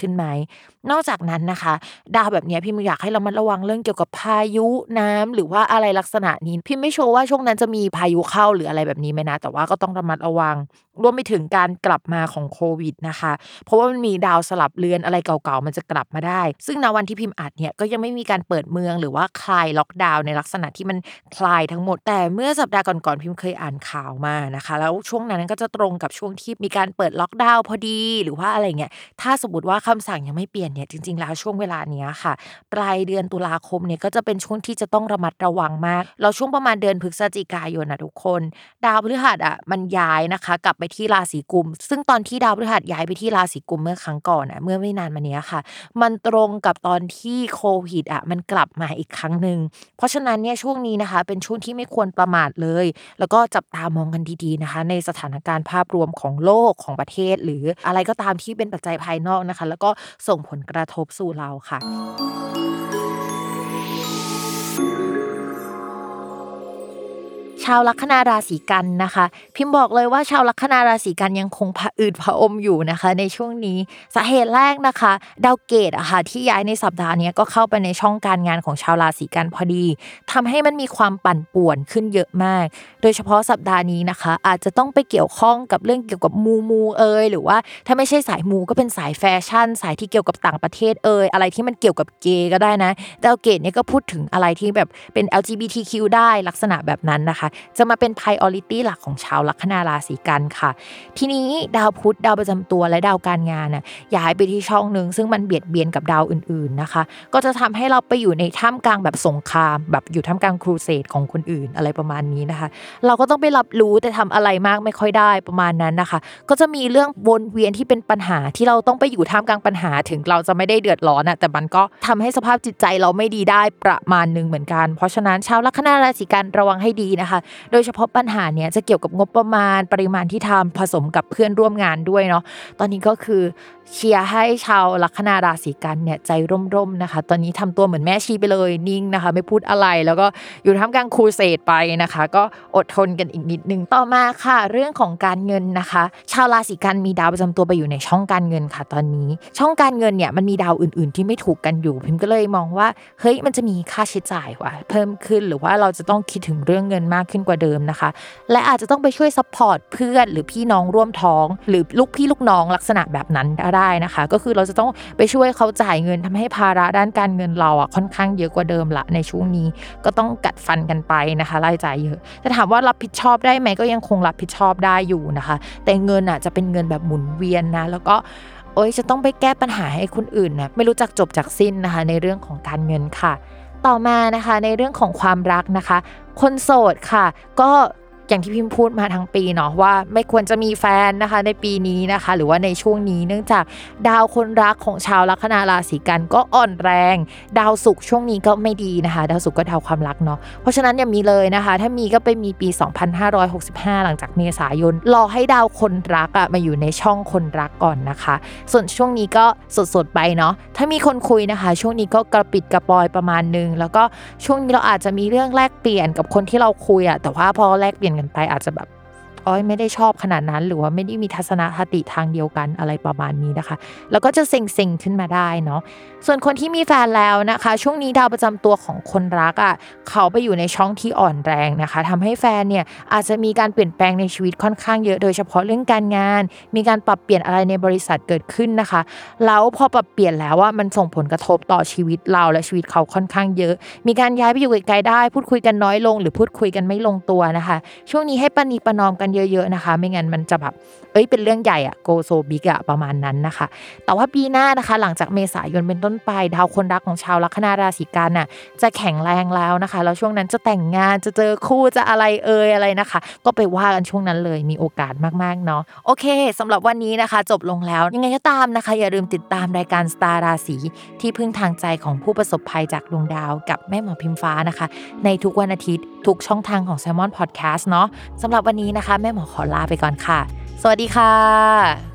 ขึ้นไหม นอกจากนั้นนะคะ ดาวแบบนี้พี่มอยากให้เรามาระวังเรื่องเกี่ยวกับพายุน้ำหรือว่าอะไรลักษณะนี้ พี่ไม่โชว์ว่าช่วงนั้นจะมีพายุเข้าหรืออะไรแบบนี้ไหมนะ แต่ว่าก็ต้องระมัดระวัง รวมไปถึงการกลับมาของโควิดนะคะ เพราะว่ามันมีดาวสลับเลือนอะไรเก่าๆ มันจะกลับมาได้ ซึ่งในวันที่พิมพ์อัดเนี่ยก็ยังไม่มีการเปิดเมืองหรือว่าคลายล็อกดาวน์ในลักษณะที่มันคลายทั้งหมด แต่เมื่อสัปดาห์ก่อนๆพิมพ์เคยอ่านข่าวมานะคะ แล้วช่วงนั้นก็จะตรงกับช่วงที่มีการเปิดล็อกดาวน์พอดีหรือว่าอะไรเงี้ย ถ้าสมมติว่าคำสั่งยังไม่เปลี่ยนเนี่ยจริงๆ แล้วช่วงเวลาเนี้ยค่ะ ปลายเดือนตุลาคมเนี่ยก็จะเป็นช่วงที่จะต้องระมัดระวังมาก เราช่วงประมาณเดือนพฤศจิกายนนะทุกคน ดาวพฤหัสอะมันย้ายนะคะกลับไปไปที่ราศีกุม ซึ่งตอนที่ดาวพฤหัสย้ายไปที่ราศีกุมเมื่อครั้งก่อนอะเมื่อไม่นานมานี้ค่ะ มันตรงกับตอนที่โควิดอะมันกลับมาอีกครั้งหนึ่งเพราะฉะนั้นเนี่ยช่วงนี้นะคะ เป็นช่วงที่ไม่ควรประมาทเลย แล้วก็จับตามองกันดีๆนะคะ ในสถานการณ์ภาพรวมของโลกของประเทศ หรืออะไรก็ตามที่เป็นปัจจัยภายนอกนะคะ แล้วก็ส่งผลกระทบสู่เราค่ะ ชาวลัคนาราศีกันนะคะ พิมพ์บอกเลยว่าชาวลัคนาราศีกันยังคงผะอืดผะอมอยู่นะคะ ในช่วงนี้สาเหตุแรกนะคะดาวเกตอะค่ะที่ย้ายในสัปดาห์นี้ก็เข้าไปในช่องการงานของชาวราศีกันพอดีทำให้มันมีความปั่นป่วนขึ้นเยอะมาก โดยเฉพาะสัปดาห์นี้นะคะ อาจจะต้องไปเกี่ยวข้องกับเรื่องเกี่ยวกับมูมูเอยหรือว่าถ้าไม่ใช่สายมูก็เป็นสายแฟชั่น สายที่เกี่ยวกับต่างประเทศเอยอะไรที่มันเกี่ยวกับเกย์ก็ได้นะดาวเกตเนี่ยก็พูดถึงอะไรที่แบบเป็น LGBTQ ได้ลักษณะแบบนั้นนะคะจะมาเป็น priority หลักของชาวลัคนาราศีกันค่ะ ทีนี้ดาวพุธดาวประจำตัวและดาวการงานน่ะย้ายไปที่ช่องหนึ่งซึ่งมันเบียดเบียนกับดาวอื่นๆนะคะ ก็จะทำให้เราไปอยู่ในท่ามกลางแบบสงคราม แบบอยู่ท่ามกลางครูเสดของคนอื่นอะไรประมาณนี้นะคะ เราก็ต้องไปรับรู้แต่ทำอะไรมากไม่ค่อยได้ประมาณนั้นนะคะ ก็จะมีเรื่องวนเวียนที่เป็นปัญหาที่เราต้องไปอยู่ท่ามกลางปัญหาถึงเราจะไม่ได้เดือดร้อนอะแต่มันก็ทำให้สภาพจิตใจเราไม่ดีได้ประมาณหนึ่งเหมือนกัน เพราะฉะนั้นชาวลัคนาราศีกันระวังให้ดีนะคะโดยเฉพาะปัญหาเนี้ยจะเกี่ยวกับงบประมาณปริมาณที่ทำผสมกับเพื่อนร่วมงานด้วยเนาะตอนนี้ก็คือเชียร์ให้ชาวลัคนาราศีกันเนี่ยใจร่มๆนะคะ ตอนนี้ทำตัวเหมือนแม่ชีไปเลยนิ่งนะคะ ไม่พูดอะไรแล้วก็อยู่ท่ามกลางครูเสดไปนะคะ ก็อดทนกันอีกนิดนึงต่อมาค่ะ เรื่องของการเงินนะคะ ชาวราศีกันย์มีดาวประจำตัวไปอยู่ในช่องการเงินค่ะ ตอนนี้ ช่องการเงินเนี่ยมันมีดาวอื่น ๆ ที่ไม่ถูกกันอยู่ พิมก็เลยมองว่าเฮ้ยมันจะมีค่าใช้จ่ายว่ะเพิ่มขึ้นหรือว่าเราจะต้องคิดถึงเรื่องเงินมากขึ้นกว่าเดิมนะคะ และอาจจะต้องไปช่วย support เพื่อนหรือพี่น้องร่วมท้อง หรือลูกพี่ลูกน้องลักษณะแบบนั้นได้นะคะ ก็คือเราจะต้องไปช่วยเขาจ่ายเงินทำให้ภาระด้านการเงินเราอะค่อนข้างเยอะกว่าเดิมละในช่วงนี้ก็ต้องกัดฟันกันไปนะคะรายจ่ายเยอะแต่ถามว่ารับผิดชอบได้ไหมก็ยังคงรับผิดชอบได้อยู่นะคะ แต่เงินอะจะเป็นเงินแบบหมุนเวียนนะแล้วก็โอ้ยจะต้องไปแก้ปัญหาให้คนอื่นนะไม่รู้จักจบจากสิ้นนะคะ ในเรื่องของการเงินค่ะ ต่อมานะคะในเรื่องของความรักนะคะ คนโสดค่ะ ก็ อย่างที่พิมพ์พูดมาทั้งปีเนาะว่าไม่ควรจะมีแฟนนะคะในปีนี้นะคะ หรือว่าในช่วงนี้เนื่องจากดาวคนรักของชาวลัคนาราศีกันก็อ่อนแรง ดาวศุกร์ช่วงนี้ก็ไม่ดีนะคะ ดาวศุกร์ก็ดาวความรักเนาะเพราะฉะนั้นอย่ามีเลยนะคะ ถ้ามีก็ไปมีปี 2565 หลังจากเมษายนรอให้ดาวคนรักอะมาอยู่ในช่องคนรักก่อนนะคะ ส่วนช่วงนี้ก็สดๆไปเนาะถ้ามีคนคุยนะคะ ช่วงนี้ก็กระปิดกระปอยประมาณนึงแล้วก็ช่วงนี้เราอาจจะมีเรื่องแลกเปลี่ยนกับคนที่เราคุยอะแต่ว่าพอแลกเปลี่ยนกันไปอาจจะแบบ อ้อยไม่ได้ชอบขนาดนั้น หรือว่าไม่ได้มีทัศนคติทางเดียวกันอะไรประมาณนี้นะคะ แล้วก็จะเซ็งๆขึ้นมาได้เนาะส่วนคนที่มีแฟนแล้วนะคะ ช่วงนี้ดาวประจำตัวของคนรักอะ่ะเขาไปอยู่ในช่องที่อ่อนแรงนะคะทำให้แฟนเนี่ยอาจจะมีการเปลี่ยนแปลงในชีวิตค่อนข้างเยอะโดยเฉพาะเรื่องการงาน มีการปรับเปลี่ยนอะไรในบริษัทเกิดขึ้นนะคะ แล้วพอปรับเปลี่ยนแล้วว่ามันส่งผลกระทบต่อชีวิตเราและชีวิตเขาค่อนข้างเยอะ มีการย้ายไปอยู่ไกลๆได้ พูดคุยกันน้อยลง หรือพูดคุยกันไม่ลงตัวนะคะ ช่วงนี้ให้ปณีประนอมกันเยอะๆนะคะ ไม่งั้นมันจะแบบเอ้ยเป็นเรื่องใหญ่อะโกโซบิกอะประมาณนั้นนะคะ แต่ว่าปีหน้านะคะ หลังจากเมษายนเป็นต้นไป ดาวคนรักของชาวลัคนาราศีกันน่ะจะแข็งแรงแล้วนะคะ แล้วช่วงนั้นจะแต่งงานจะเจอคู่จะอะไรเอ่ยอะไรนะคะ ก็ไปว่ากันช่วงนั้นเลยมีโอกาสมากๆเนาะโอเคสำหรับวันนี้นะคะ จบลงแล้วยังไงก็ตามนะคะ อย่าลืมติดตามรายการสตาร์ราศีที่พึ่งทางใจของผู้ประสบภัยจากดวงดาว กับแม่หมอพิมฟ้านะคะ ในทุกวันอาทิตย์ทุกช่องทางของ s ซ l m o n Podcast เนาะสำหรับวันนี้นะคะแม่หมอขอลาไปก่อนค่ะ สวัสดีค่ะ